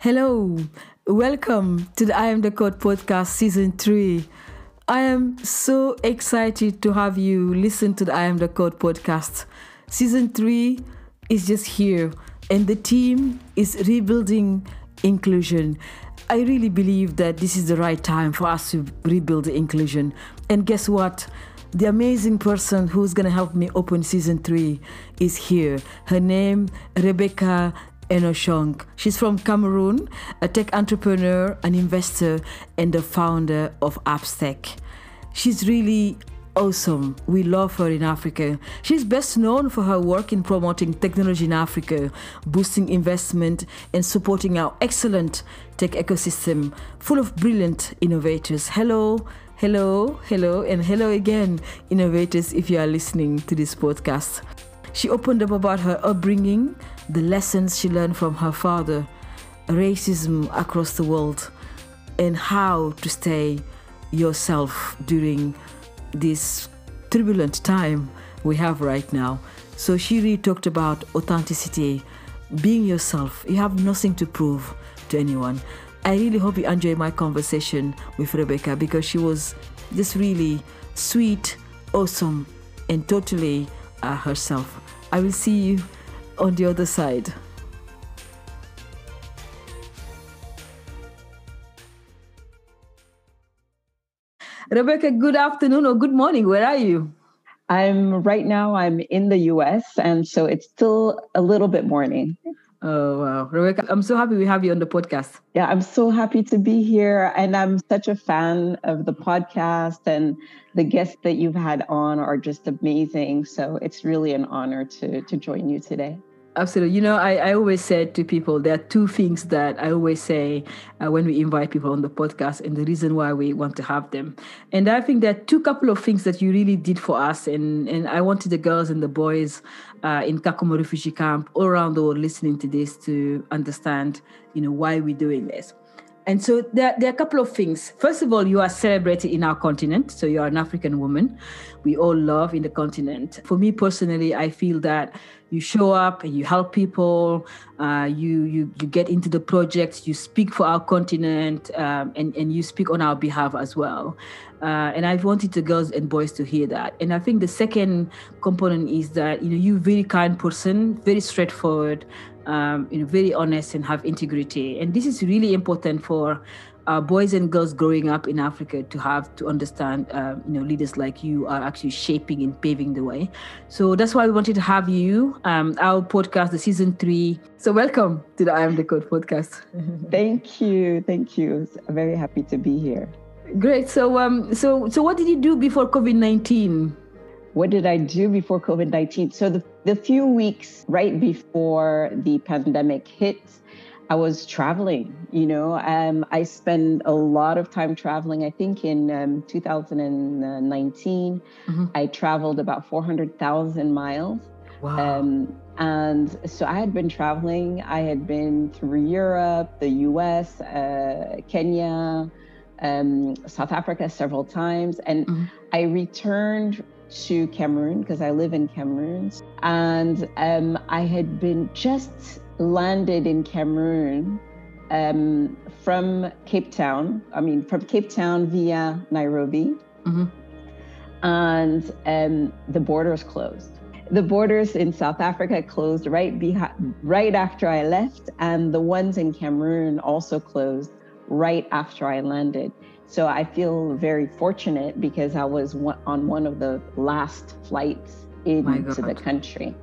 Hello, welcome to the I Am the Code podcast season three. I am so excited to have you listen to the I Am the Code podcast. Season three is just here, and the team is rebuilding inclusion. I really believe that this is the right time for us to rebuild inclusion. And guess what? The amazing person who's going to help me open season three is here. Her name, Rebecca Enonchong. She's from Cameroon, a tech entrepreneur, an investor, and the founder of Appstech. She's really awesome. We love her in Africa. She's best known for her work in promoting technology in Africa, boosting investment, and supporting our excellent tech ecosystem full of brilliant innovators. Hello, hello, hello, and hello again, innovators, if you are listening to this podcast. She opened up about her upbringing, the lessons she learned from her father, racism across the world, and how to stay yourself during this turbulent time we have right now. So she really talked about authenticity, being yourself. You have nothing to prove to anyone. I really hope you enjoy my conversation with Rebecca because she was just really sweet, awesome, and totally uh, herself. I will see you on the other side. Rebecca, good afternoon or good morning. Where are you? I'm right now, I'm in the US, and so it's still a little bit morning. Oh, wow. Rebecca, I'm so happy we have you on the podcast. Yeah, I'm so happy to be here. And I'm such a fan of the podcast, and the guests that you've had on are just amazing. So it's really an honor to, to join you today. Absolutely. You know, I, I always said to people, there are two things that I always say uh, when we invite people on the podcast and the reason why we want to have them. And I think there are two couple of things that you really did for us. And, and I wanted the girls and the boys uh, in Kakuma refugee camp all around the world listening to this to understand, you know, why we're doing this. And so there, there are a couple of things. First of all, you are celebrated in our continent. So you are an African woman. We all love in the continent. For me personally, I feel that you show up and you help people. Uh, you you you get into the projects. You speak for our continent, um, and and you speak on our behalf as well. Uh, and I've wanted the girls and boys to hear that. And I think the second component is that you know you very kind person, very straightforward um, you know, very honest and have integrity. And this is really important for uh, boys and girls growing up in Africa to have to understand, uh, you know, leaders like you are actually shaping and paving the way. So that's why we wanted to have you, um, our podcast, the season three. So welcome to the I Am the Code podcast. thank you, thank you. I'm very happy to be here. Great. So, um, so, so what did you do before COVID nineteen? What did I do before COVID 19? So, the, the few weeks right before the pandemic hit, I was traveling. You know, um, I spent a lot of time traveling. I think in um, 2019, mm-hmm. I traveled about 400,000 miles. Wow. Um, and so I had been traveling. I had been through Europe, the US, uh, Kenya, um, South Africa several times. And mm-hmm. I returned to Cameroon because I live in Cameroon. And um, I had been just landed in Cameroon um, from Cape Town. I mean, from Cape Town via Nairobi. Mm-hmm. And um, the borders closed. The borders in South Africa closed right behind, right after I left, and the ones in Cameroon also closed right after I landed. So I feel very fortunate because I was on one of the last flights into the country.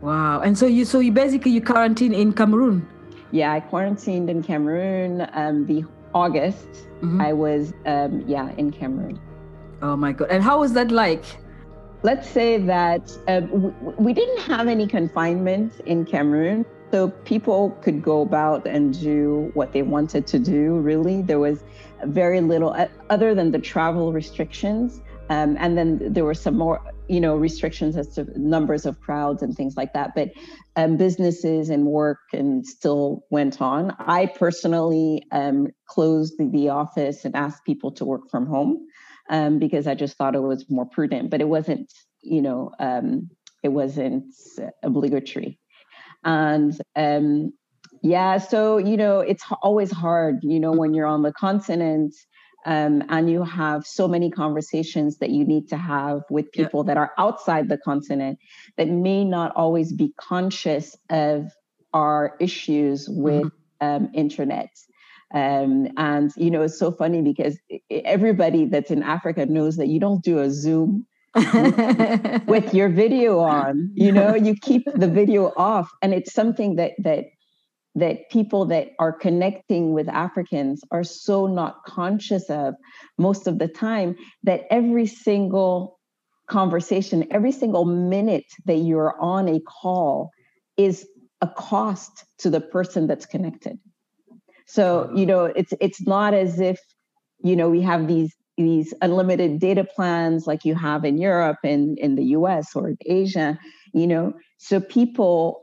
Wow! And so you, so you basically you quarantined in Cameroon. Yeah, I quarantined in Cameroon. Um, the August, mm-hmm. I was um, yeah in Cameroon. Oh my god! And how was that like? Let's say that uh, w- we didn't have any confinement in Cameroon. So people could go about and do what they wanted to do, really. There was very little, other than the travel restrictions. Um, and then there were some more, you know, restrictions as to numbers of crowds and things like that. But um, businesses and work and still went on. I personally um, closed the, the, office and asked people to work from home um, because I just thought it was more prudent. But it wasn't, you know, um, it wasn't obligatory. And um, Yeah, so you know, it's always hard, you know, when you're on the continent um, and you have so many conversations that you need to have with people yeah. that are outside the continent that may not always be conscious of our issues with mm-hmm. um, internet. Um, and you know, it's so funny because everybody that's in Africa knows that you don't do a Zoom with, with your video on. You know, you keep the video off, and it's something that that that people that are connecting with Africans are so not conscious of most of the time that every single conversation, every single minute that you're on a call is a cost to the person that's connected. So, mm-hmm. you know, it's it's not as if, you know, we have these these unlimited data plans like you have in Europe and in the US or in Asia, you know. So people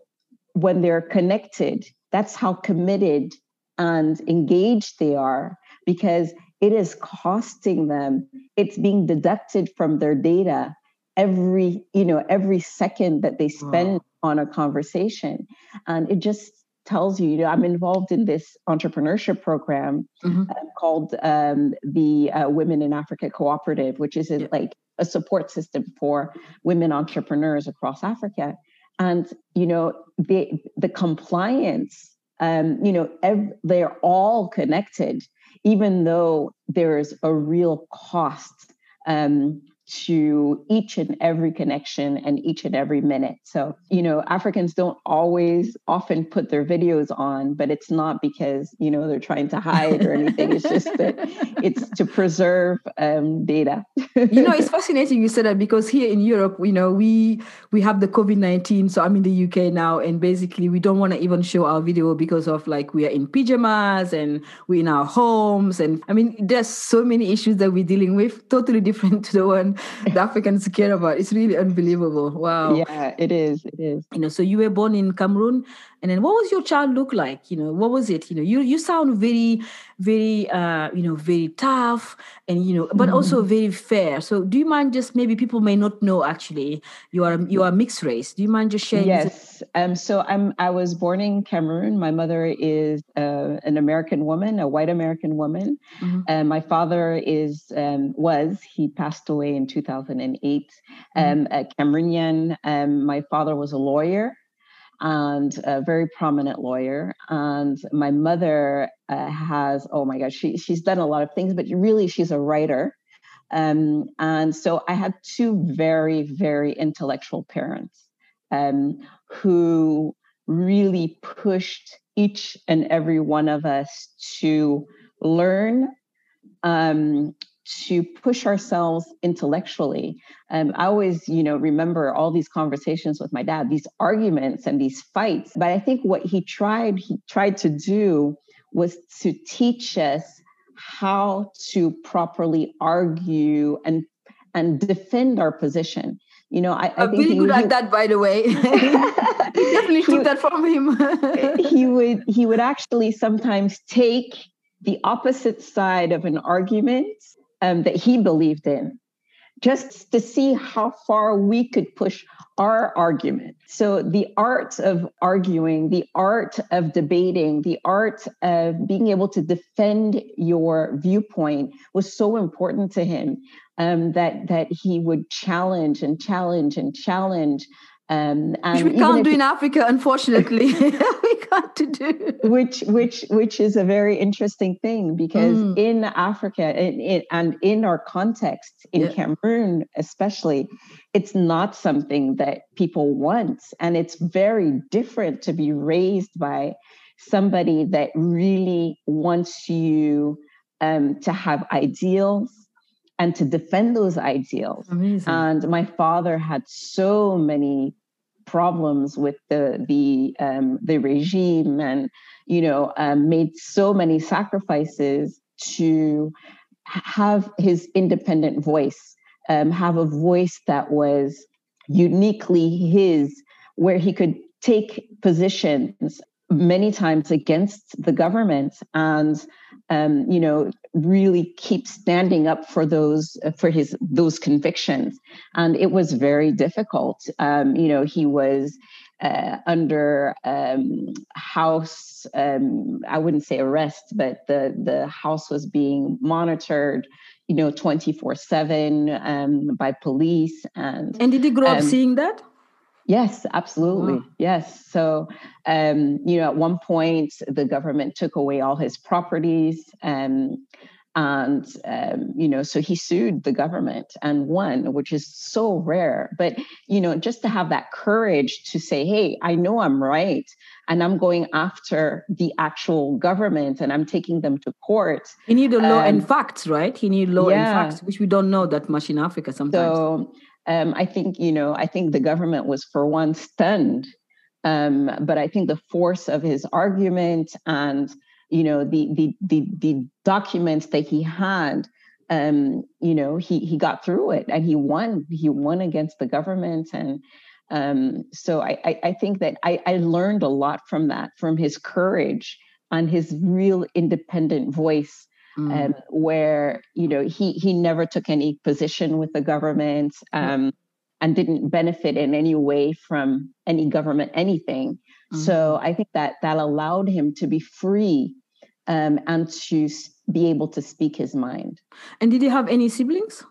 when they're connected that's how committed and engaged they are because it is costing them it's being deducted from their data every you know every second that they spend wow. on a conversation and it just tells you you know i'm involved in this entrepreneurship program mm-hmm. uh, called um, the uh, women in africa cooperative which is a, yeah. like a support system for women entrepreneurs across africa and you know the the compliance um, you know ev- they're all connected even though there's a real cost um, to each and every connection and each and every minute. So, you know, Africans don't always often put their videos on, but it's not because, you know, they're trying to hide or anything. it's just that it's to preserve um, data. you know, it's fascinating you said that because here in Europe, you know, we we have the COVID-19. So I'm in the UK now, and basically we don't want to even show our video because of like we are in pajamas and we're in our homes. And I mean, there's so many issues that we're dealing with, totally different to the one the Africans care about. It's really unbelievable. Wow. Yeah, it is. It is. You know, so you were born in Cameroon, and then what was your child look like? You know, what was it? You know, you you sound very, very, uh, you know, very tough, and you know, but mm-hmm. also very fair. So, do you mind just maybe people may not know actually you are you are mixed race? Do you mind just sharing? Yes. Um. So I'm I was born in Cameroon. My mother is uh, an American woman, a white American woman, mm-hmm. and my father is um, was he passed away in 2008. Mm-hmm. Um, a Cameroonian. Um, my father was a lawyer and a very prominent lawyer. And my mother uh, has, oh my gosh, she, she's done a lot of things, but really she's a writer. Um, and so I had two very, very intellectual parents um, who really pushed each and every one of us to learn um, to push ourselves intellectually. Um, I always, you know, remember all these conversations with my dad, these arguments and these fights. But I think what he tried, he tried to do was to teach us how to properly argue and and defend our position. You know, I, I am really good he, at that, by the way. definitely took that from him. he would he would actually sometimes take the opposite side of an argument um, that he believed in, just to see how far we could push our argument. So, the art of arguing, the art of debating, the art of being able to defend your viewpoint was so important to him um, that that he would challenge and challenge and challenge um, which we can't do in Africa, unfortunately. we can't do. Which, which, which is a very interesting thing because mm. in Africa and in, and in our context in yeah. Cameroon, especially, it's not something that people want, and it's very different to be raised by somebody that really wants you um, to have ideals and to defend those ideals. Amazing. And my father had so many problems with the the um, the regime, and you know, um, made so many sacrifices to have his independent voice, um, have a voice that was uniquely his, where he could take positions many times against the government and um, you know really keep standing up for those for his those convictions. And it was very difficult. Um, you know he was uh, under um, house um, i wouldn't say arrest but the the house was being monitored you know 24 7 um, by police and and did he grow up um, seeing that Yes, absolutely. Wow. Yes. So, um, you know, at one point, the government took away all his properties. Um, and, um, you know, so he sued the government and won, which is so rare. But, you know, just to have that courage to say, hey, I know I'm right. And I'm going after the actual government and I'm taking them to court. He need a law and um, facts, right? He need law yeah. and facts, which we don't know that much in Africa sometimes. So, um, I think, you know, I think the government was for one stunned. Um, but I think the force of his argument and, you know, the the the, the documents that he had, um, you know, he he got through it and he won. He won against the government. And um, so I, I, I think that I, I learned a lot from that, from his courage and his real independent voice mm. um, where you know he he never took any position with the government um, and didn't benefit in any way from any government anything. Mm. So I think that that allowed him to be free um, and to be able to speak his mind. And did he have any siblings?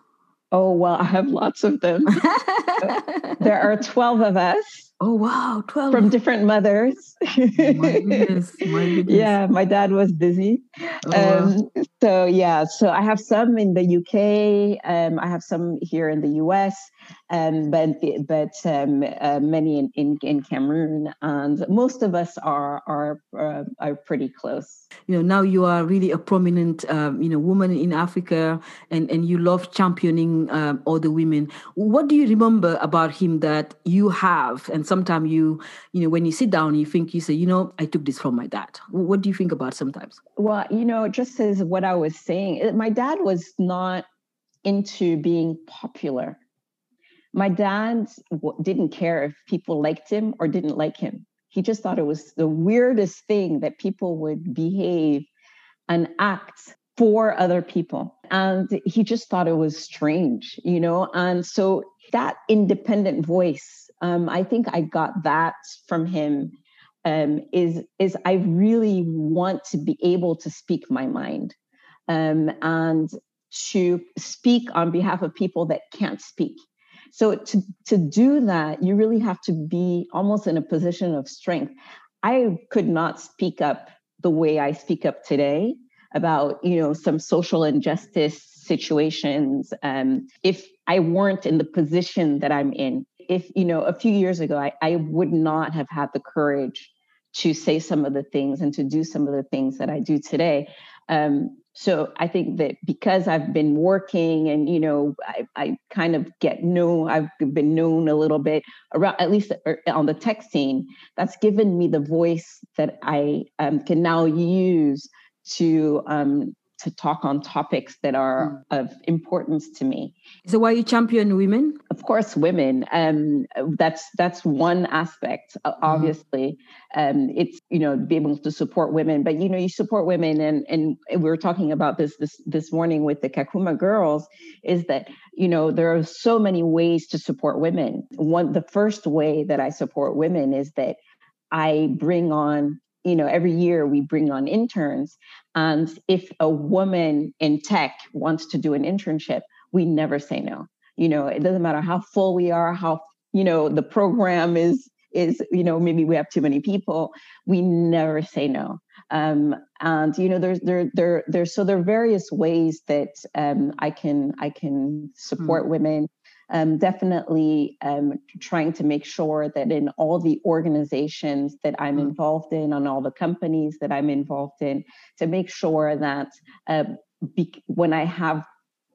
Oh well, I have lots of them. there are twelve of us. Oh wow, 12 from different mothers. my goodness, my goodness. Yeah, my dad was busy. Oh, um, wow. So yeah, so I have some in the UK. Um, I have some here in the US um, but but um, uh, many in, in, in Cameroon, and most of us are are uh, are pretty close. You know, now you are really a prominent um, you know woman in Africa, and and you love championing um, other women. What do you remember about him that you have? And sometimes you you know when you sit down, you think you say, you know, I took this from my dad. What do you think about sometimes? Well, you know, just as what I was saying, my dad was not into being popular my dad didn't care if people liked him or didn't like him. He just thought it was the weirdest thing that people would behave and act for other people. And he just thought it was strange, you know? And so that independent voice, um, I think I got that from him. Um, is is I really want to be able to speak my mind um, and to speak on behalf of people that can't speak so to, to do that, you really have to be almost in a position of strength. I could not speak up the way I speak up today about, you know, some social injustice situations um, if I weren't in the position that I'm in. If, you know, a few years ago, I, I would not have had the courage to say some of the things and to do some of the things that I do today. Um, so I think that because I've been working and you know I, I kind of get known, I've been known a little bit around at least er, on the tech scene. That's given me the voice that I um, can now use to um, to talk on topics that are mm. of importance to me. So why you champion women? Of course, women. Um, that's that's one aspect. Mm. Obviously, um, it's you know be able to support women, but you know you support women, and and we were talking about this this this morning with the Kakuma girls. Is that you know there are so many ways to support women. One the first way that I support women is that I bring on you know every year we bring on interns and if a woman in tech wants to do an internship we never say no. You know it doesn't matter how full we are how you know the program is is you know maybe we have too many people we never say no. Um, and you know there's there there there's so there are various ways that um, i can i can support mm. women um, definitely um, trying to make sure that in all the organizations that I'm mm-hmm. involved in, on all the companies that I'm involved in, to make sure that uh, be- when I have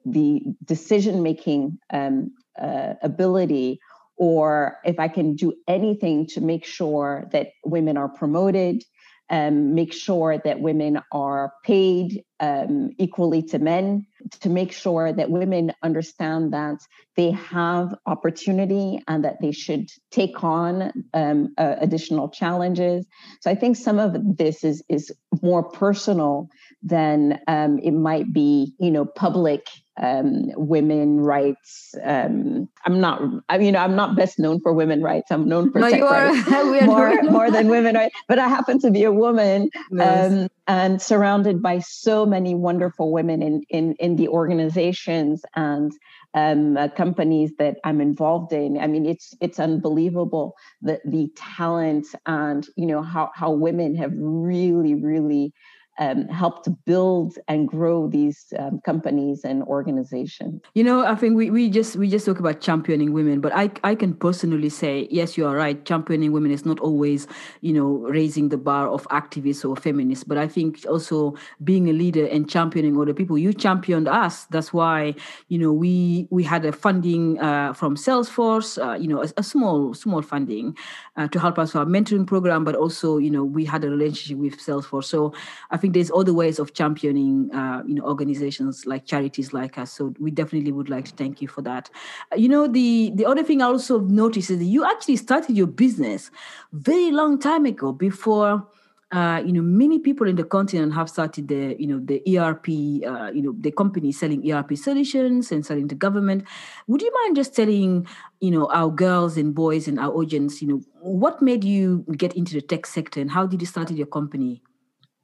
the decision making um, uh, ability, or if I can do anything to make sure that women are promoted, um, make sure that women are paid um, equally to men, to make sure that women understand that they have opportunity and that they should take on um, uh, additional challenges. So I think some of this is is more personal than um, it might be, you know, public um, women rights. Um, I'm not, I mean, I'm not best known for women rights. I'm known for no, tech rights more, more than women rights. But I happen to be a woman nice. um, and surrounded by so many wonderful women in in in the organizations and um, uh, companies that I'm involved in. I mean, it's it's unbelievable the the talent and you know how how women have really really um, help to build and grow these um, companies and organizations. You know, I think we, we just we just talk about championing women, but I I can personally say yes, you are right. Championing women is not always you know raising the bar of activists or feminists, but I think also being a leader and championing other people. You championed us. That's why you know we we had a funding uh, from Salesforce, uh, you know, a, a, small small funding uh, to help us for our mentoring program, but also you know we had a relationship with Salesforce. So I think there's other ways of championing, uh, you know, organizations like charities like us. So we definitely would like to thank you for that. Uh, you know, the the other thing I also noticed is that you actually started your business very long time ago before. Uh, you know, many people in the continent have started the, you know, the ERP, uh, you know, the company selling ERP solutions and selling to government. Would you mind just telling, you know, our girls and boys and our audience, you know, what made you get into the tech sector and how did you start your company?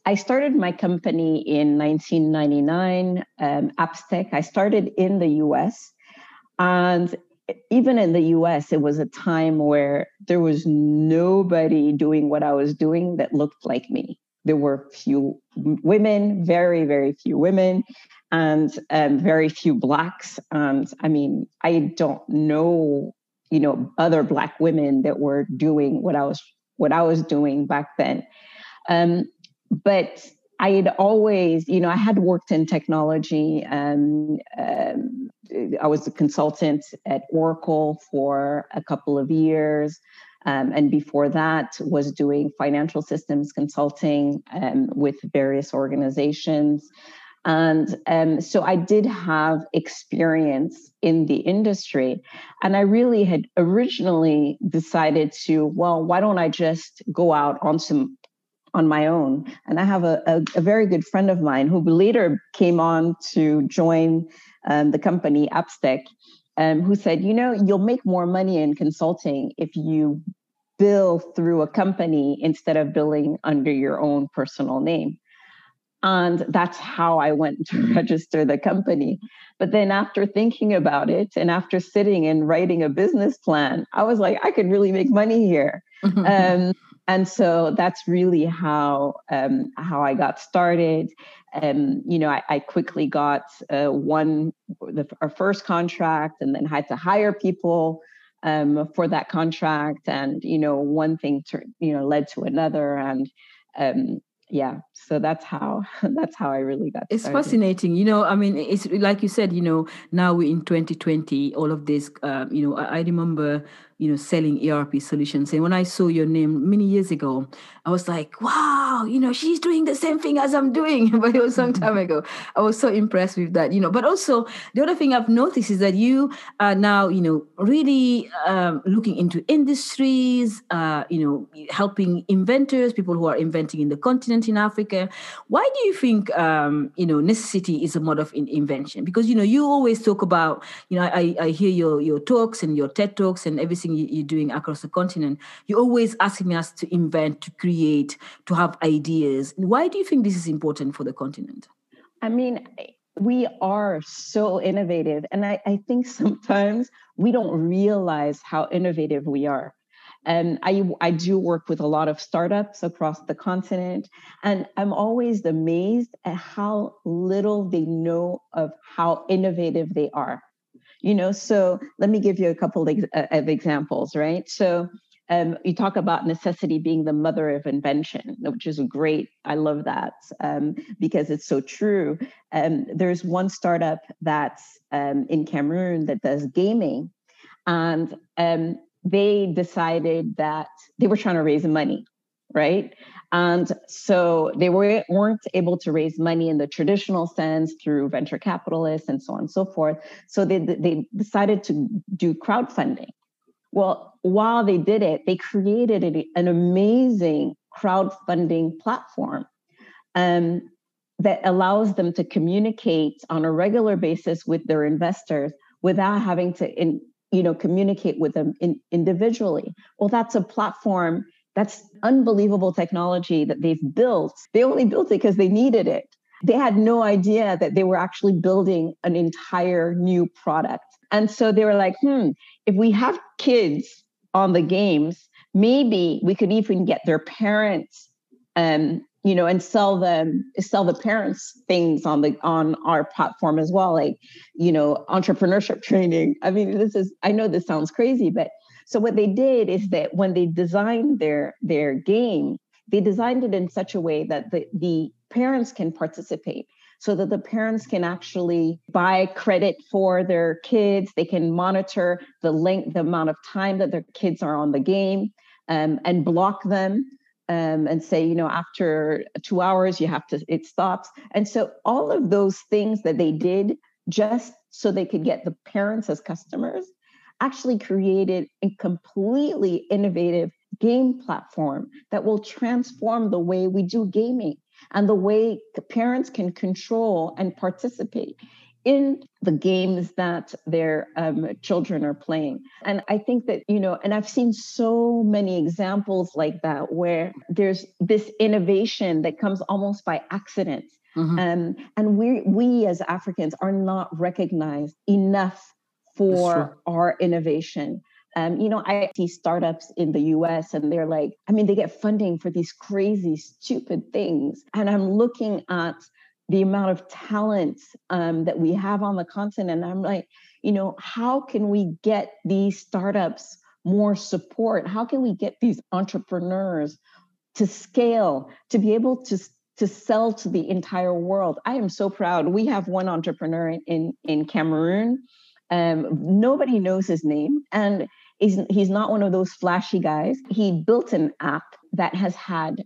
I started my company in 1999, um, Appstech. I started in the US. And even in the US, it was a time where there was nobody doing what I was doing that looked like me. There were few women, very, very few women, and um, very few blacks. And I mean, I don't know, you know, other black women that were doing what I was what I was doing back then. Um, but I had always, you know, I had worked in technology. Um, um, I was a consultant at Oracle for a couple of years. Um, and before that was doing financial systems consulting um, with various organizations. And um, so I did have experience in the industry. And I really had originally decided to, well, why don't I just go out on some on my own. And I have a, a, a, very good friend of mine who later came on to join um, the company Appstech, um, who said, you know, you'll make more money in consulting if you bill through a company instead of billing under your own personal name. And that's how I went to register the company. But then after thinking about it and after sitting and writing a business plan, I was like, I could really make money here. um, and so that's really how um, how I got started. And you know, I, I quickly got uh, one the, our first contract, and then had to hire people um, for that contract. And you know, one thing to, you know led to another, and um, yeah so that's how that's how i really got it's started. fascinating you know i mean it's like you said you know now we're in 2020 all of this um, you know I, I remember you know, selling ERP solutions. And when I saw your name many years ago, I was like, wow, you know, she's doing the same thing as I'm doing. but it was some time ago. I was so impressed with that, you know. But also, the other thing I've noticed is that you are now, you know, really um, looking into industries, uh, you know, helping inventors, people who are inventing in the continent in Africa. Why do you think, um, you know, necessity is a mode of in- invention? Because, you know, you always talk about, you know, I, I hear your, your talks and your TED talks and everything everything you're doing across the continent, you're always asking us to invent, to create, to have ideas. Why do you think this is important for the continent? I mean, we are so innovative. And I, I think sometimes we don't realize how innovative we are. And I, I do work with a lot of startups across the continent, and I'm always amazed at how little they know of how innovative they are you know so let me give you a couple of, of examples right so um, you talk about necessity being the mother of invention, which is great. I love that um, because it's so true. Um, there's one startup that's um, in Cameroon that does gaming, and um, they decided that they were trying to raise money, right? And so they were, weren't able to raise money in the traditional sense through venture capitalists and so on and so forth. So they, they decided to do crowdfunding. Well, while they did it, they created an amazing crowdfunding platform. Um, that allows them to communicate on a regular basis with their investors without having to in, you know communicate with them in, individually. Well that's a platform that's unbelievable technology that they've built. They only built it because they needed it. They had no idea that they were actually building an entire new product and so they were like hmm if we have kids on the games maybe we could even get their parents um, you know and sell them sell the parents things on the on our platform as well like you know entrepreneurship training. I mean this is i know this sounds crazy but so what they did is that when they designed their their game they designed it in such a way that the, the parents can participate so that the parents can actually buy credit for their kids they can monitor the length the amount of time that their kids are on the game um, and block them um, and say, you know, after two hours, you have to, it stops. And so all of those things that they did just so they could get the parents as customers actually created a completely innovative game platform that will transform the way we do gaming and the way parents can control and participate in the games that their um, children are playing. And I think that, you know, and I've seen so many examples like that where there's this innovation that comes almost by accident. Mm-hmm. Um, and we, we as Africans are not recognized enough for our innovation. Um, you know, I see startups in the US and they're like, I mean, they get funding for these crazy, stupid things. And I'm looking at the amount of talent um, that we have on the continent. And I'm like, you know, how can we get these startups more support? How can we get these entrepreneurs to scale, to be able to, to sell to the entire world? I am so proud. We have one entrepreneur in, in Cameroon. Um, nobody knows his name. And he's, he's not one of those flashy guys. He built an app that has had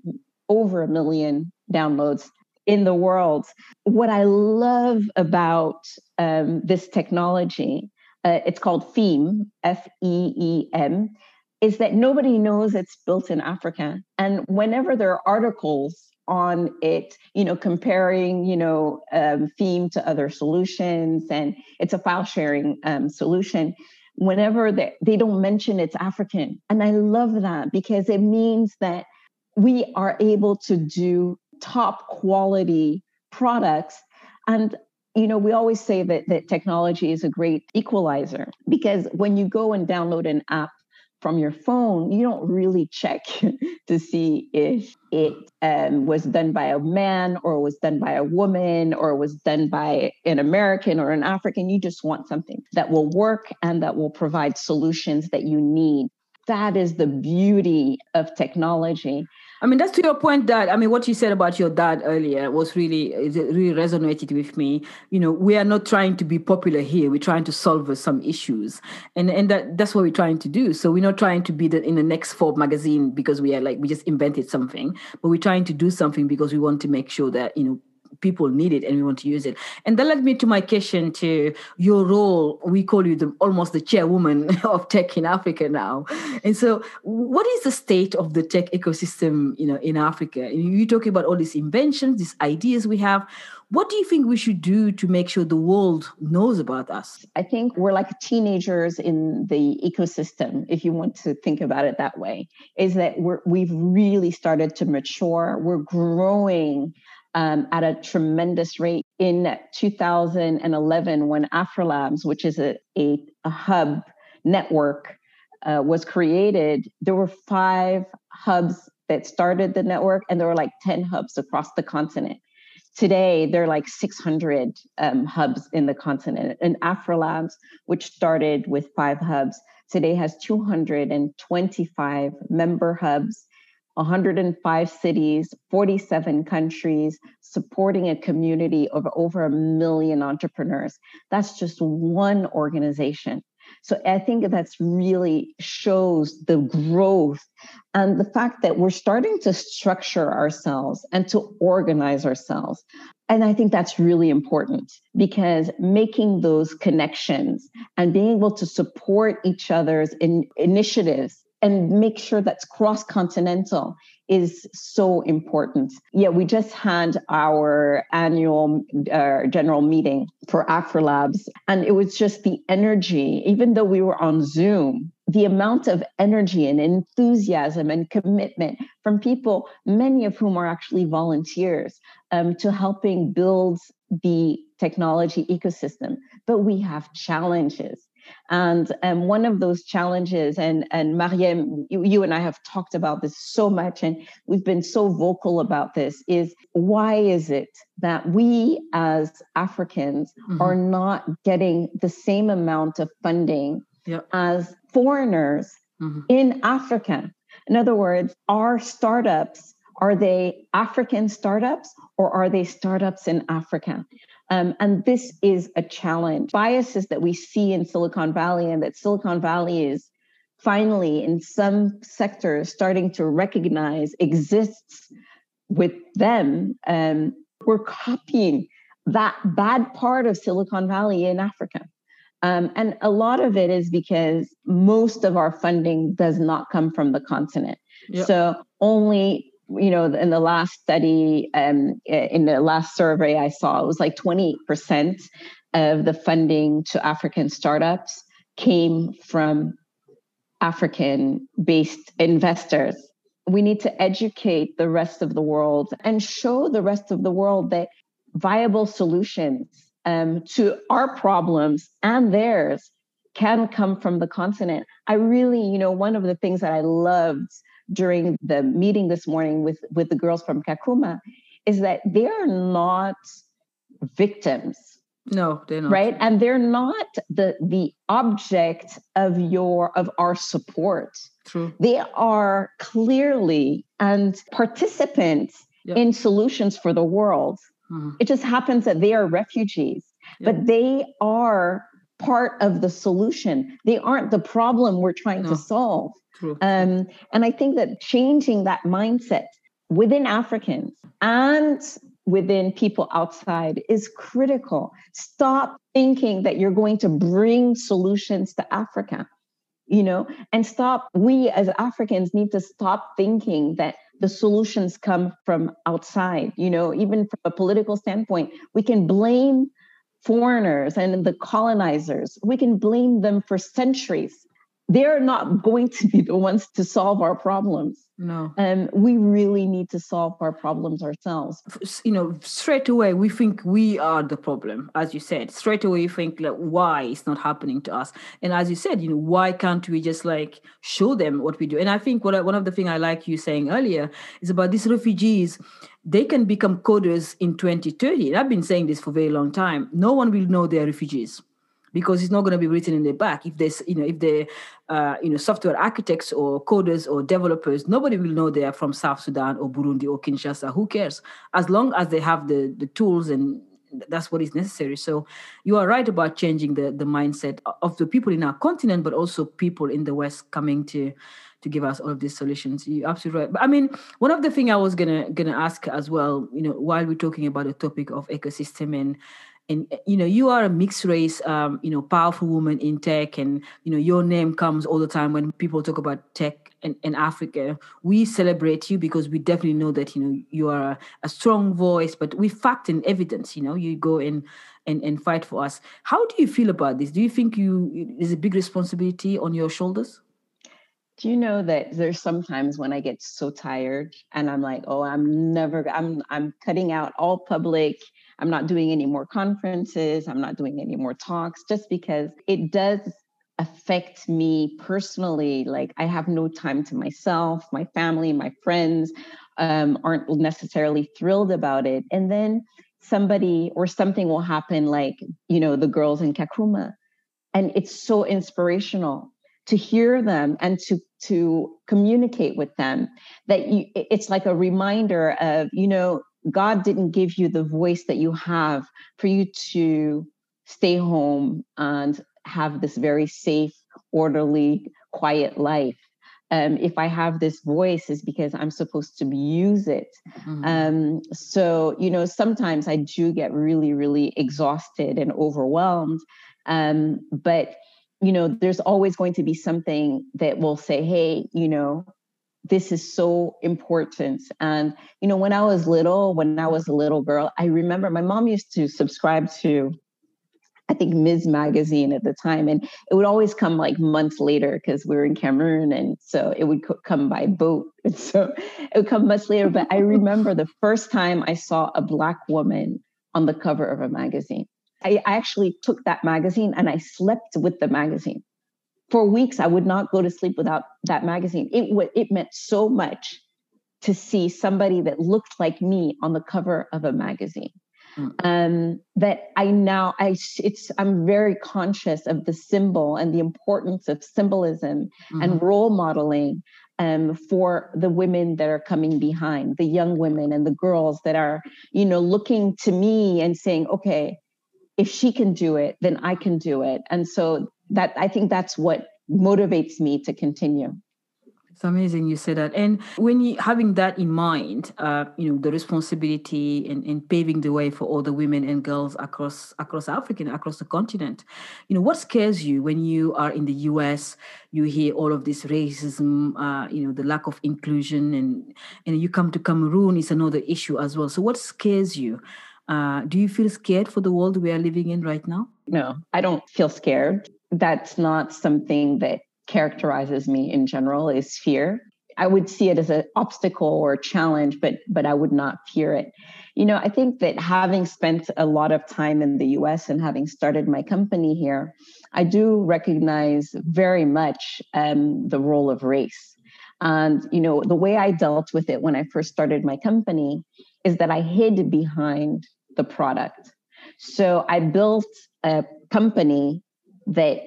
over a million downloads in the world. What I love about um, this technology, uh, it's called FEEM, F E E M, is that nobody knows it's built in Africa. And whenever there are articles on it, you know, comparing, you know, um, FEEM to other solutions, and it's a file sharing um, solution. Whenever they, they don't mention it's African. And I love that because it means that we are able to do top quality products. And you know, we always say that that technology is a great equalizer because when you go and download an app from your phone, you don't really check to see if it um, was done by a man or was done by a woman or was done by an American or an African. You just want something that will work and that will provide solutions that you need. That is the beauty of technology. I mean, that's to your point, that, I mean, what you said about your dad earlier was really, it really resonated with me. You know, we are not trying to be popular here. We're trying to solve some issues, and and that that's what we're trying to do. So we're not trying to be the, in the next Forbes magazine because we are like we just invented something, but we're trying to do something because we want to make sure that you know people need it and we want to use it. And that led me to my question to your role. We call you the almost the chairwoman of tech in Africa now. And so what is the state of the tech ecosystem, you know, in Africa? You talk about all these inventions, these ideas we have. What do you think we should do to make sure the world knows about us? I think we're like teenagers in the ecosystem, if you want to think about it that way, is that we're, we've really started to mature. We're growing um, at a tremendous rate. In 2011, when AfriLabs, which is a, a, a hub network, uh, was created, there were five hubs that started the network, and there were like 10 hubs across the continent. Today, there are like 600 um, hubs in the continent. And AfriLabs, which started with five hubs, today has 225 member hubs 105 cities, 47 countries, supporting a community of over a million entrepreneurs. That's just one organization. So I think that's really shows the growth and the fact that we're starting to structure ourselves and to organize ourselves. And I think that's really important because making those connections and being able to support each other's in initiatives and make sure that's cross continental is so important. Yeah, we just had our annual uh, general meeting for AfriLabs, and it was just the energy, even though we were on Zoom, the amount of energy and enthusiasm and commitment from people, many of whom are actually volunteers, um, to helping build the technology ecosystem. But we have challenges. And um, one of those challenges, and and Marieme, you, you, and I have talked about this so much, and we've been so vocal about this, is why is it that we as Africans mm-hmm. are not getting the same amount of funding yep. as foreigners mm-hmm. in Africa? In other words, our startups are they African startups or are they startups in Africa? Um, and this is a challenge. Biases that we see in Silicon Valley and that Silicon Valley is finally in some sectors starting to recognize exists with them. Um, we're copying that bad part of Silicon Valley in Africa. Um, and a lot of it is because most of our funding does not come from the continent. Yep. So only you know, in the last study, um, in the last survey I saw, it was like 28% of the funding to African startups came from African based investors. We need to educate the rest of the world and show the rest of the world that viable solutions um, to our problems and theirs can come from the continent. I really, you know, one of the things that I loved during the meeting this morning with, with the girls from Kakuma is that they're not victims. No, they're not. Right. And they're not the the object of your of our support. True. They are clearly and participants yep. in solutions for the world. Mm-hmm. It just happens that they are refugees, yep. but they are part of the solution. They aren't the problem we're trying no. to solve. True. Um, and I think that changing that mindset within Africans and within people outside is critical. Stop thinking that you're going to bring solutions to Africa, you know, and stop. We as Africans need to stop thinking that the solutions come from outside, you know, even from a political standpoint. We can blame foreigners and the colonizers, we can blame them for centuries they're not going to be the ones to solve our problems. No. And we really need to solve our problems ourselves. You know, straight away, we think we are the problem, as you said. Straight away, you think, like, why it's not happening to us? And as you said, you know, why can't we just like show them what we do? And I think what I, one of the things I like you saying earlier is about these refugees. They can become coders in 2030. And I've been saying this for a very long time. No one will know they're refugees because it's not going to be written in the back. If there's, you know, if the, uh, you know, software architects or coders or developers, nobody will know they are from South Sudan or Burundi or Kinshasa. Who cares? As long as they have the the tools and that's what is necessary. So you are right about changing the the mindset of the people in our continent, but also people in the West coming to to give us all of these solutions. You're absolutely right. But I mean, one of the things I was gonna gonna ask as well, you know, while we're talking about the topic of ecosystem and and eh, you know you are a mixed race um, you know powerful woman in tech and you know your name comes all the time when people talk about tech in, in africa. We celebrate you because we definitely know that you know you are a, a strong voice but with fact and evidence you know you go in and, and fight for us. How do you feel about this? Do you think you is a big responsibility on your shoulders? Do you know that there's sometimes when I get so tired and I'm like, oh, I'm never, I'm, I'm cutting out all public I'm not doing any more conferences. I'm not doing any more talks just because it does affect me personally. Like I have no time to myself, my family, my friends um, aren't necessarily thrilled about it. And then somebody or something will happen, like, you know, the girls in Kakuma. And it's so inspirational to hear them and to to communicate with them that you it's like a reminder of you know God didn't give you the voice that you have for you to stay home and have this very safe, orderly, quiet life. Um, if I have this voice, is because I'm supposed to use it. Mm-hmm. Um, so, you know, sometimes I do get really, really exhausted and overwhelmed. Um, but you know, there's always going to be something that will say, hey, you know, this is so important. And, you know, when I was little, when I was a little girl, I remember my mom used to subscribe to, I think, Ms. Magazine at the time. And it would always come like months later because we were in Cameroon. And so it would co- come by boat. And so it would come much later. But I remember the first time I saw a Black woman on the cover of a magazine. I, I actually took that magazine and I slept with the magazine for weeks i would not go to sleep without that magazine it w- it meant so much to see somebody that looked like me on the cover of a magazine mm. um, that i now i it's i'm very conscious of the symbol and the importance of symbolism mm-hmm. and role modeling um, for the women that are coming behind the young women and the girls that are you know looking to me and saying okay if she can do it then i can do it and so that I think that's what motivates me to continue. It's amazing you say that. And when you having that in mind, uh, you know, the responsibility in, in paving the way for all the women and girls across across Africa and across the continent, you know, what scares you when you are in the US, you hear all of this racism, uh, you know, the lack of inclusion and and you come to Cameroon it's another issue as well. So what scares you? Uh, do you feel scared for the world we are living in right now? No, I don't feel scared that's not something that characterizes me in general is fear. I would see it as an obstacle or challenge but but i would not fear it. You know i think that having spent a lot of time in the us and having started my company here i do recognize very much um, the role of race. And you know the way i dealt with it when i first started my company is that i hid behind the product. So i built a company that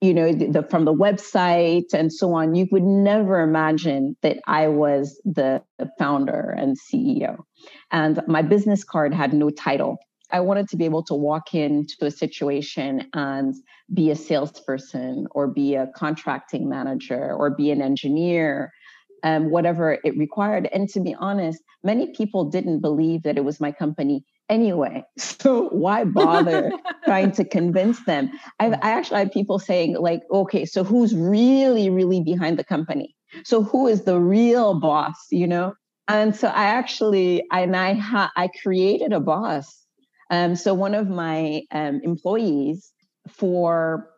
you know the, from the website and so on you would never imagine that i was the founder and ceo and my business card had no title. I wanted to be able to walk into a situation and be a salesperson or be a contracting manager or be an engineer um, whatever it required. And to be honest many people didn't believe that it was my company anyway. So why bother trying to convince them? I've, I actually had people saying, like, okay, so who's really, really behind the company? So who is the real boss, you know? And so I actually, and I, ha- I created a boss. Um, so one of my um, employees, for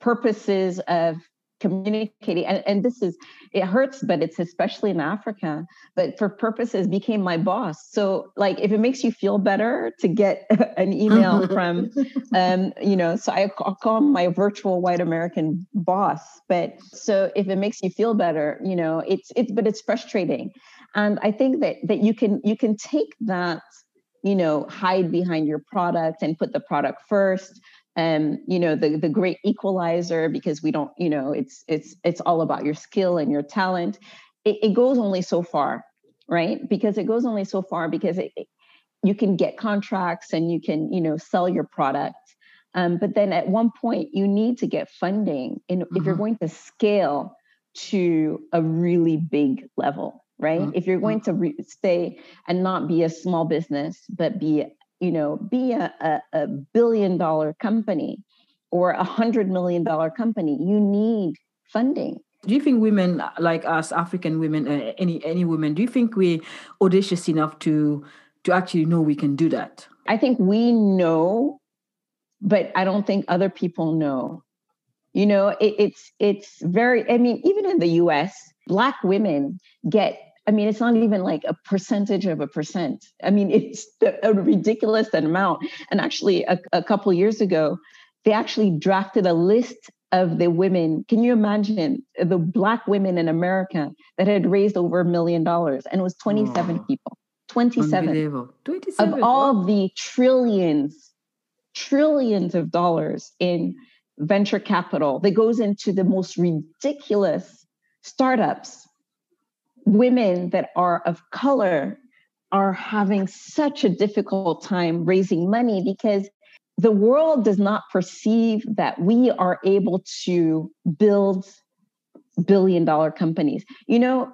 purposes of communicating and, and this is it hurts but it's especially in africa but for purposes became my boss. So like if it makes you feel better to get an email from um you know so I, i'll call him my virtual white american boss but so if it makes you feel better you know it's it's but it's frustrating. And i think that that you can you can take that you know hide behind your product and put the product first um, you know the the great equalizer because we don't you know it's it's it's all about your skill and your talent it, it goes only so far right because it goes only so far because it, it, you can get contracts and you can you know sell your product um, but then at one point you need to get funding in, mm-hmm. if you're mm-hmm. going to scale to a really big level right mm-hmm. if you're going to re- stay and not be a small business but be you know, be a, a, a billion dollar company or a hundred million dollar company, you need funding. Do you think women like us, African women, uh, any any women, do you think we're audacious enough to to actually know we can do that? I think we know, but I don't think other people know. You know, it, it's it's very. I mean, even in the U.S., Black women get I mean, it's not even like a percentage of a percent. I mean, it's a ridiculous amount. And actually, a, a couple years ago, they actually drafted a list of the women. Can you imagine the black women in America that had raised over a million dollars? And it was 27 oh, people. 27. 27. Of all the trillions, trillions of dollars in venture capital that goes into the most ridiculous startups women that are of color are having such a difficult time raising money because the world does not perceive that we are able to build billion dollar companies. You know,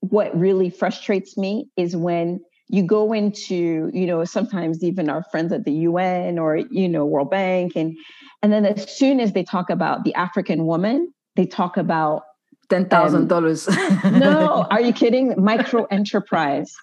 what really frustrates me is when you go into you know sometimes even our friends at the UN or you know World Bank and and then as soon as they talk about the African woman they talk about ten thousand dollars. no, are you kidding? Micro enterprise.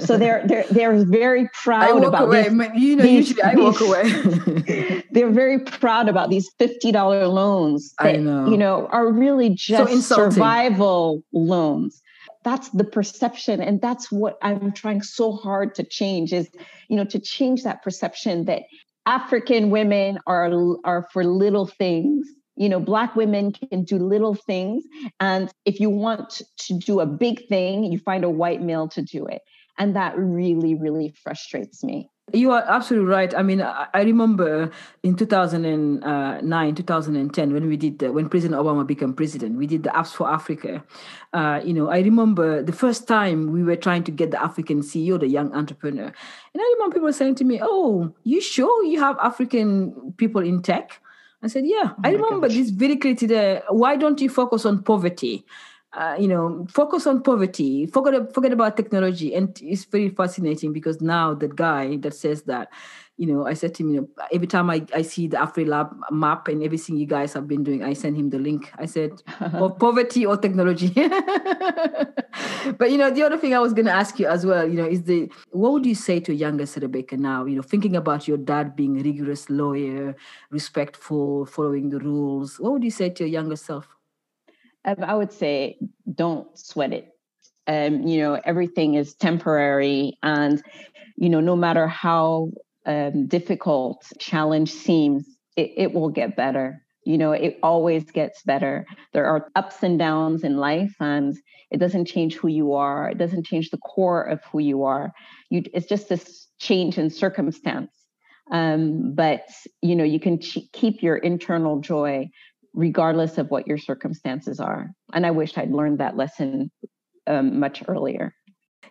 So they're they're they're very proud about away. These, you know, these, usually I walk away. they're very proud about these fifty dollar loans that know. you know are really just so survival loans that's the perception and that's what i'm trying so hard to change is you know to change that perception that african women are are for little things you know black women can do little things and if you want to do a big thing you find a white male to do it and that really really frustrates me you are absolutely right. I mean, I remember in 2009, 2010, when we did the, when President Obama became president, we did the Apps for Africa. Uh, you know, I remember the first time we were trying to get the African CEO, the young entrepreneur, and I remember people saying to me, "Oh, you sure you have African people in tech?" I said, "Yeah." Oh I remember gosh. this very clearly. There. Why don't you focus on poverty? Uh, you know, focus on poverty, forget forget about technology, and it's very fascinating because now the guy that says that, you know, I said to him, you know, every time I, I see the AfriLab map and everything you guys have been doing, I send him the link. I said, or poverty or technology. but you know, the other thing I was going to ask you as well, you know, is the what would you say to your younger Rebecca now? You know, thinking about your dad being a rigorous lawyer, respectful, following the rules. What would you say to your younger self? I would say don't sweat it. Um, you know, everything is temporary, and you know, no matter how um, difficult challenge seems, it, it will get better. You know, it always gets better. There are ups and downs in life, and it doesn't change who you are. It doesn't change the core of who you are. You, it's just this change in circumstance. Um, but you know, you can ch- keep your internal joy regardless of what your circumstances are. And I wish I'd learned that lesson um, much earlier.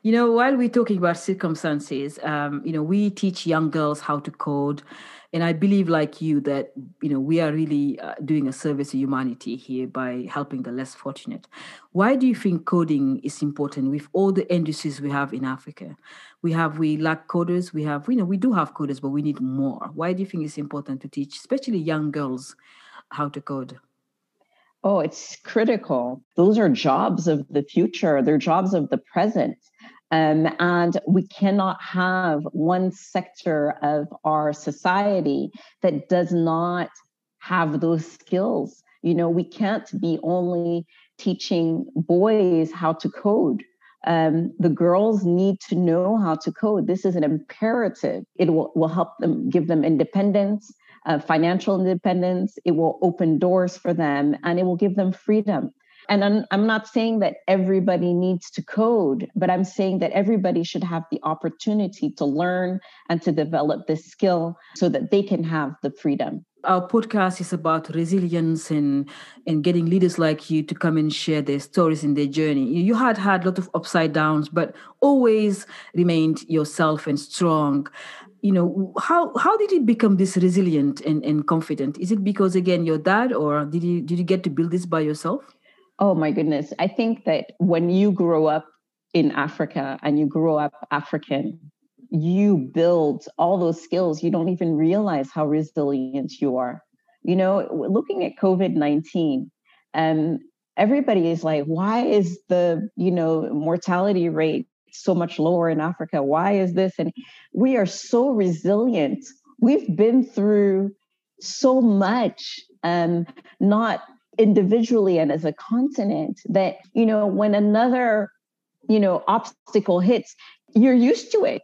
You know, while we're talking about circumstances, um, you know, we teach young girls how to code. And I believe, like you, that, you know, we are really uh, doing a service to humanity here by helping the less fortunate. Why do you think coding is important with all the industries we have in Africa? We have, we lack coders. We have, you know, we do have coders, but we need more. Why do you think it's important to teach, especially young girls, how to code? Oh, it's critical. Those are jobs of the future, they're jobs of the present. Um, and we cannot have one sector of our society that does not have those skills. You know, we can't be only teaching boys how to code. Um, the girls need to know how to code. This is an imperative. It will, will help them give them independence uh, financial independence. It will open doors for them and it will give them freedom. And I'm, I'm not saying that everybody needs to code, but I'm saying that everybody should have the opportunity to learn and to develop this skill so that they can have the freedom. Our podcast is about resilience and, and getting leaders like you to come and share their stories in their journey. You had had a lot of upside downs, but always remained yourself and strong you know how how did you become this resilient and, and confident? Is it because again your dad or did you did you get to build this by yourself? Oh my goodness. I think that when you grow up in africa and you grow up african you build all those skills. You don't even realize how resilient you are. You know looking at covid-19 um, everybody is like why is the you know mortality rate so much lower in Africa? Why is this? And we are so resilient. We've been through so much, um, not individually and as a continent, that, you know, when another, you know, obstacle hits, you're used to it.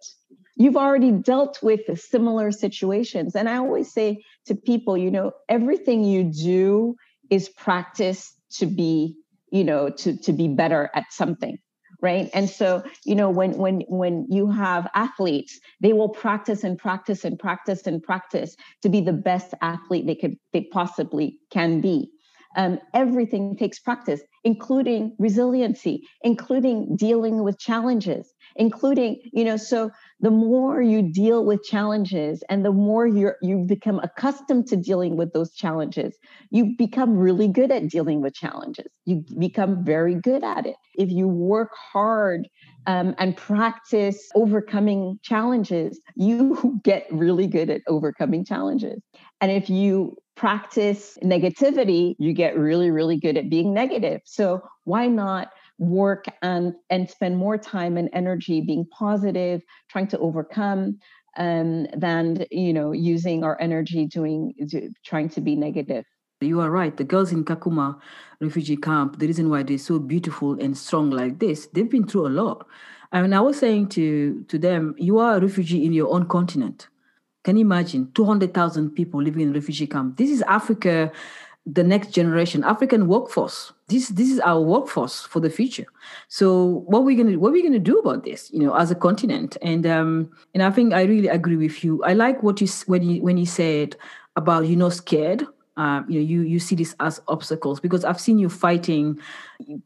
You've already dealt with similar situations. And I always say to people, you know, everything you do is practice to be, you know, to, to be better at something right? And so you know when when when you have athletes they will practice and practice and practice and practice to be the best athlete they could they possibly can be Um, everything takes practice, including resiliency, including dealing with challenges, including, you know, so the more you deal with challenges and the more you you become accustomed to dealing with those challenges, you become really good at dealing with challenges. You become very good at it. If you work hard um, and practice overcoming challenges, you get really good at overcoming challenges. And if you practice negativity, you get really, really good at being negative. So why not work and and spend more time and energy being positive, trying to overcome um, than you know using our energy doing do, trying to be negative. You are right. The girls in Kakuma refugee camp, the reason why they're so beautiful and strong like this, they've been through a lot. I mean, I was saying to to them, you are a refugee in your own continent. Can you imagine 200,000 people living in refugee camp? This is Africa, the next generation, African workforce. This this is our workforce for the future. So what we're we gonna what are we gonna do about this? You know, as a continent. And um, and I think I really agree with you. I like what you when you when you said about you're not scared um, you know you you see this as obstacles because I've seen you fighting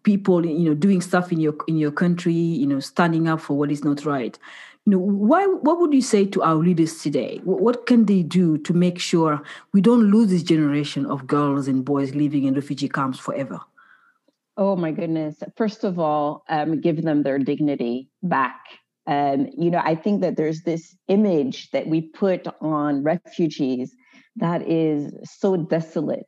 people, you know, doing stuff in your in your country, you know, standing up for what is not right. You know, why? What would you say to our leaders today? What, what can they do to make sure we don't lose this generation of girls and boys living in refugee camps forever? Oh my goodness! First of all, um, give them their dignity back. Um, you know, I think that there's this image that we put on refugees that is so desolate.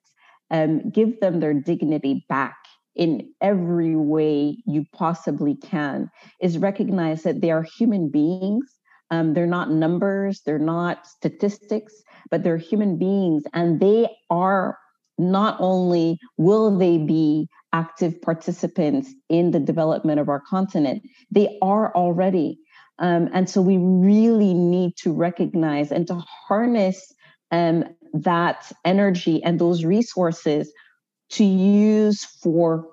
Um, give them their dignity back in every way you possibly can. Is recognize that they are human beings. Um, they're not numbers, they're not statistics, but they're human beings, and they are not only will they be active participants in the development of our continent, they are already. Um, and so we really need to recognize and to harness um, that energy and those resources to use for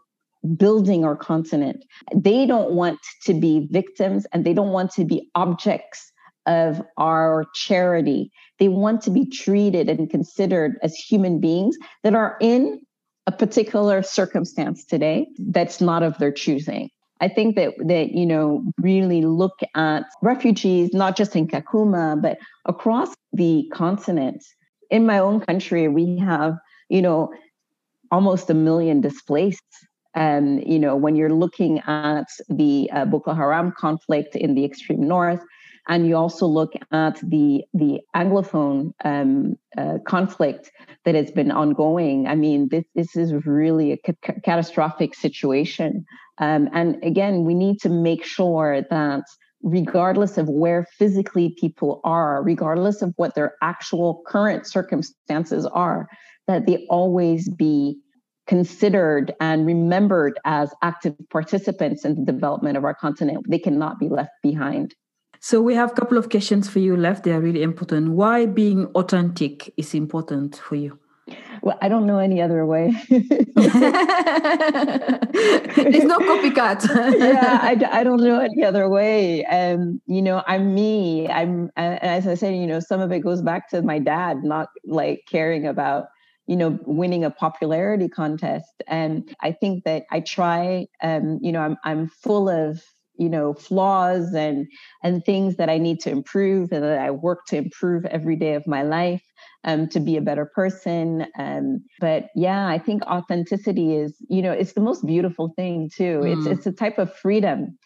building our continent. They don't want to be victims and they don't want to be objects of our charity. They want to be treated and considered as human beings that are in a particular circumstance today that's not of their choosing. I think that that you know really look at refugees not just in Kakuma but across the continent in my own country, we have, you know, almost a million displaced. And, you know, when you're looking at the uh, Boko Haram conflict in the extreme north, and you also look at the the anglophone um, uh, conflict that has been ongoing. I mean, this this is really a ca- catastrophic situation. Um, and again, we need to make sure that regardless of where physically people are, regardless of what their actual current circumstances are, that they always be considered and remembered as active participants in the development of our continent. They cannot be left behind. So we have a couple of questions for you left. They are really important. Why being authentic is important for you? Well, I don't know any other way. There's no copycat. yeah, I, I don't know any other way. And, you know, I'm me. I'm, and as I said, you know, some of it goes back to my dad, not like caring about, you know, winning a popularity contest. And I think that I try, um, you know, I'm, I'm full of, you know flaws and and things that i need to improve and that i work to improve every day of my life um, to be a better person um, but yeah i think authenticity is you know it's the most beautiful thing too mm. it's it's a type of freedom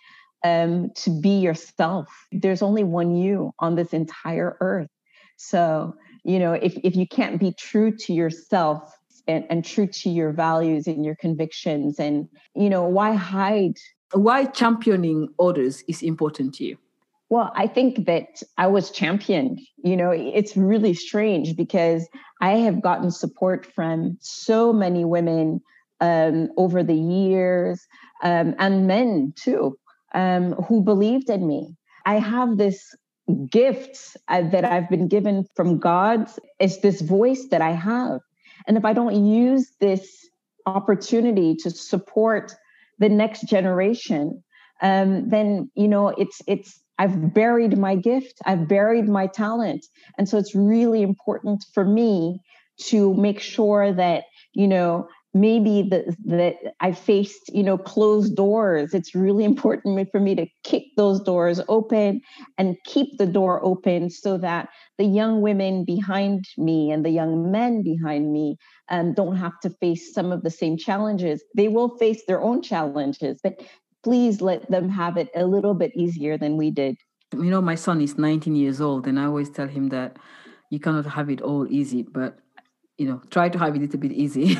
um, to be yourself there's only one you on this entire earth so you know if, if you can't be true to yourself and, and true to your values and your convictions and you know why hide why championing others is important to you? Well, I think that I was championed. You know, it's really strange because I have gotten support from so many women um, over the years um, and men too um, who believed in me. I have this gift uh, that I've been given from God. is this voice that I have. And if I don't use this opportunity to support the next generation, um, then you know it's it's I've buried my gift, I've buried my talent, and so it's really important for me to make sure that you know maybe that I faced, you know, closed doors. It's really important for me to kick those doors open and keep the door open so that the young women behind me and the young men behind me um, don't have to face some of the same challenges. They will face their own challenges, but please let them have it a little bit easier than we did. You know, my son is 19 years old, and I always tell him that you cannot have it all easy, but you know try to have it a little bit easy.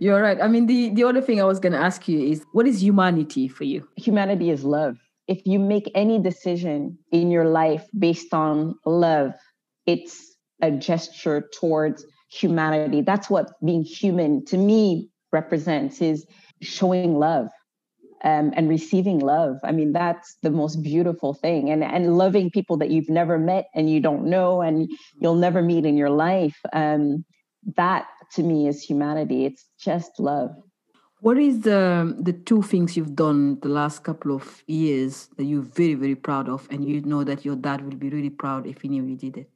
You're right. I mean the the other thing i was going to ask you is what is humanity for you? Humanity is love. If you make any decision in your life based on love it's a gesture towards humanity. That's what being human to me represents is showing love um, and receiving love. I mean, that's the most beautiful thing. And and loving people that you've never met and you don't know and you'll never meet in your life. Um, that to me is humanity. It's just love. What is the the two things you've done the last couple of years that you're very very proud of, and you know that your dad will be really proud if he knew you did it?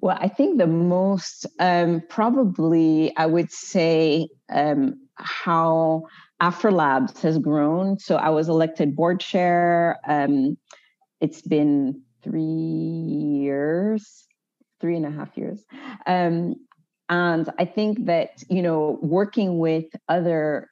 Well, I think the most um, probably I would say um, how AfriLabs has grown. So I was elected board chair. Um, it's been three years, three and a half years. Um, and I think that, you know, working with other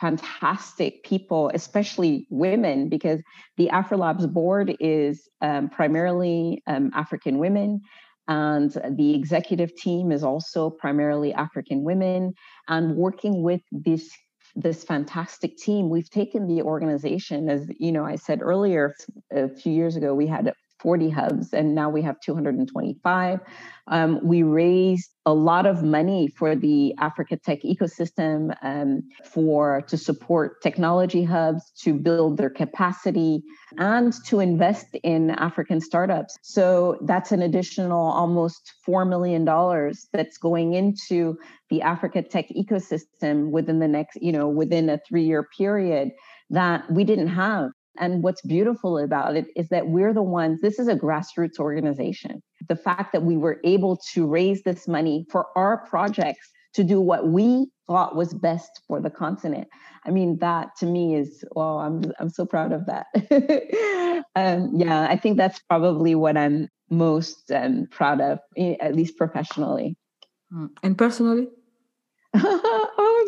fantastic people, especially women, because the AfriLabs board is um, primarily um, African women. And the executive team is also primarily African women. And working with this this fantastic team. We've taken the organization, as you know, I said earlier, a few years ago, we had 40 hubs, and now we have 225. Um, we raised a lot of money for the Africa Tech ecosystem um, for to support technology hubs, to build their capacity, and to invest in African startups. So that's an additional almost four million dollars that's going into the Africa Tech ecosystem within the next, you know, within a three-year period that we didn't have and what's beautiful about it is that we're the ones, this is a grassroots organization. The fact that we were able to raise this money for our projects to do what we thought was best for the continent. I mean, that to me is, well, I'm, I'm so proud of that. um, yeah, I think that's probably what I'm most um, proud of, at least professionally. Hmm. And personally?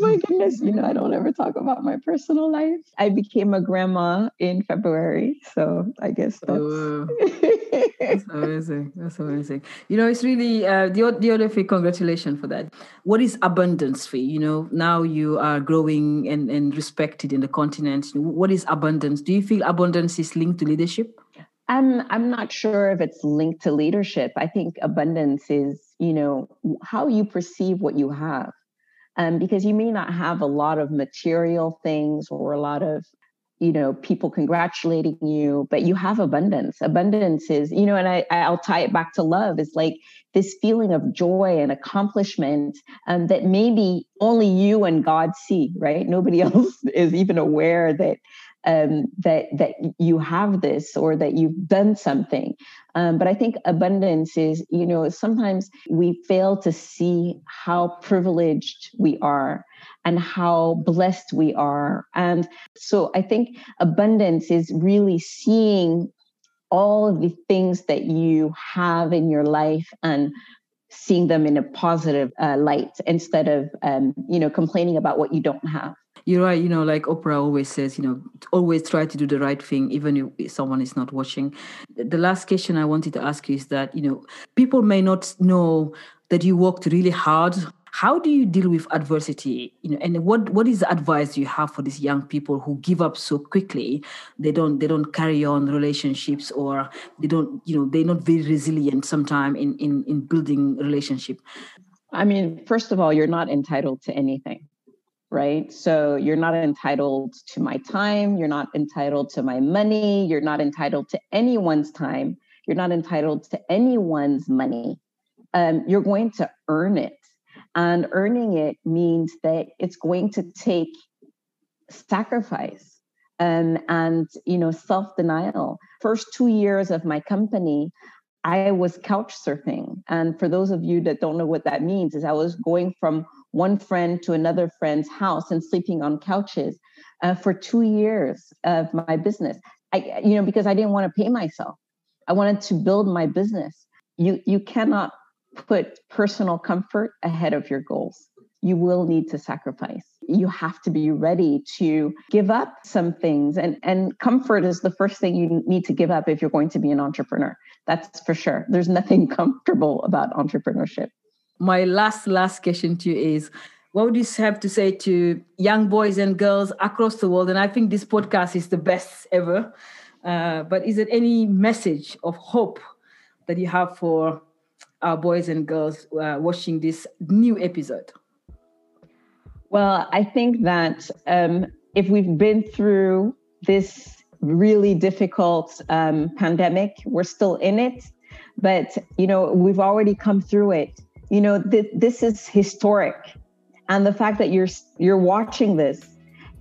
oh my goodness. You know, I don't ever talk about my personal life. I became a grandma in February. So I guess that's, oh, that's amazing. That's amazing. You know, it's really uh, the, the other thing, congratulations for that. What is abundance for you? You know, now you are growing and, and respected in the continent. What is abundance? Do you feel abundance is linked to leadership? I'm I'm not sure if it's linked to leadership. I think abundance is, you know, how you perceive what you have um, because you may not have a lot of material things or a lot of you know people congratulating you but you have abundance. Abundance is you know and I, i'll tie it back to love it's like this feeling of joy and accomplishment um, that maybe only you and god see right? Nobody else is even aware that um, that that you have this or that you've done something. Um, but I think abundance is, you know, sometimes we fail to see how privileged we are and how blessed we are. And so I think abundance is really seeing all the things that you have in your life and seeing them in a positive uh, light instead of um, you know complaining about what you don't have you're right. You know, like Oprah always says, you know, always try to do the right thing, even if someone is not watching. The last question I wanted to ask you is that, you know, people may not know that you worked really hard. How do you deal with adversity? You know, and what what is the advice you have for these young people who give up so quickly? They don't they don't carry on relationships or they don't, you know, they're not very resilient sometimes in, in in building relationship. I mean, first of all, you're not entitled to anything right? So you're not entitled to my time, you're not entitled to my money, you're not entitled to anyone's time, you're not entitled to anyone's money. Um, you're going to earn it. And earning it means that it's going to take sacrifice um, and you know self-denial. First two years of my company, I was couch surfing. And for those of you that don't know what that means, is I was going from one friend to another friend's house and sleeping on couches uh, for two years of my business. I, you know, because I didn't want to pay myself. I wanted to build my business. You you cannot put personal comfort ahead of your goals. You will need to sacrifice. You have to be ready to give up some things. And, and comfort is the first thing you need to give up if you're going to be an entrepreneur. That's for sure. There's nothing comfortable about entrepreneurship. My last, last question to you is what would you have to say to young boys and girls across the world? And I think this podcast is the best ever. Uh, but is there any message of hope that you have for our boys and girls uh, watching this new episode? Well, I think that um, if we've been through this really difficult um, pandemic, we're still in it, but you know we've already come through it. You know th- this is historic, and the fact that you're you're watching this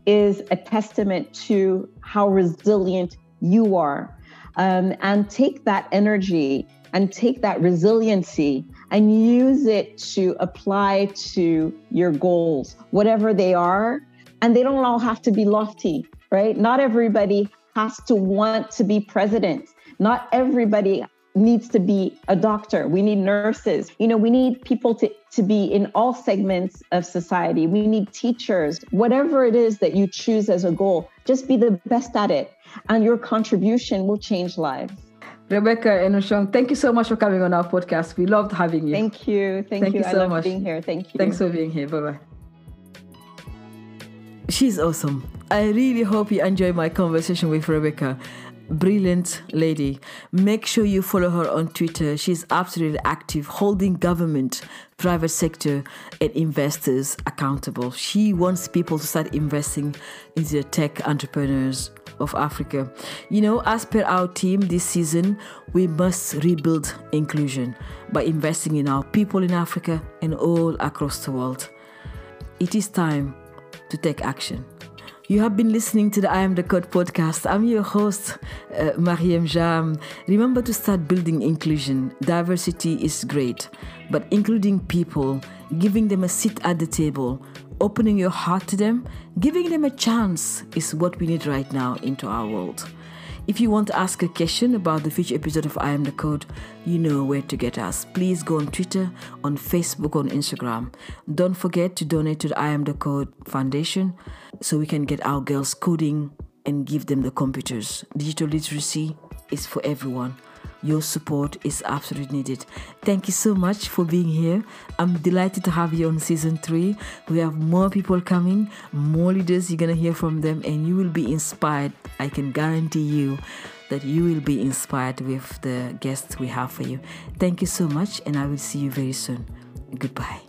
is a testament to how resilient you are. Um, and take that energy and take that resiliency and use it to apply to your goals, whatever they are. And they don't all have to be lofty, right? Not everybody has to want to be president. Not everybody needs to be a doctor. We need nurses. You know, we need people to, to be in all segments of society. We need teachers. Whatever it is that you choose as a goal, just be the best at it. And your contribution will change lives. Rebecca Enonchong, thank you so much for coming on our podcast. We loved having you. Thank you. Thank, thank you. you. so I love much. being here. Thank you. Thanks for being here. Bye bye. She's awesome. I really hope you enjoy my conversation with Rebecca. Brilliant lady. Make sure you follow her on Twitter. She's absolutely active, holding government, private sector, and investors accountable. She wants people to start investing into the tech entrepreneurs of Africa. You know, as per our team this season, we must rebuild inclusion by investing in our people in Africa and all across the world. It is time to take action. You have been listening to the I Am the Code podcast. I'm your host, uh, Marieme Jamme. Remember to start building inclusion. Diversity is great, but including people, giving them a seat at the table, opening your heart to them, giving them a chance is what we need right now into our world. If you want to ask a question about the future episode of I Am the Code, you know where to get us. Please go on Twitter, on Facebook, on Instagram. Don't forget to donate to the I Am the Code Foundation so we can get our girls coding and give them the computers. Digital literacy is for everyone. Your support is absolutely needed. Thank you so much for being here. I'm delighted to have you on season three. We have more people coming, more leaders. You're going to hear from them, and you will be inspired. I can guarantee you that you will be inspired with the guests we have for you. Thank you so much, and I will see you very soon. Goodbye.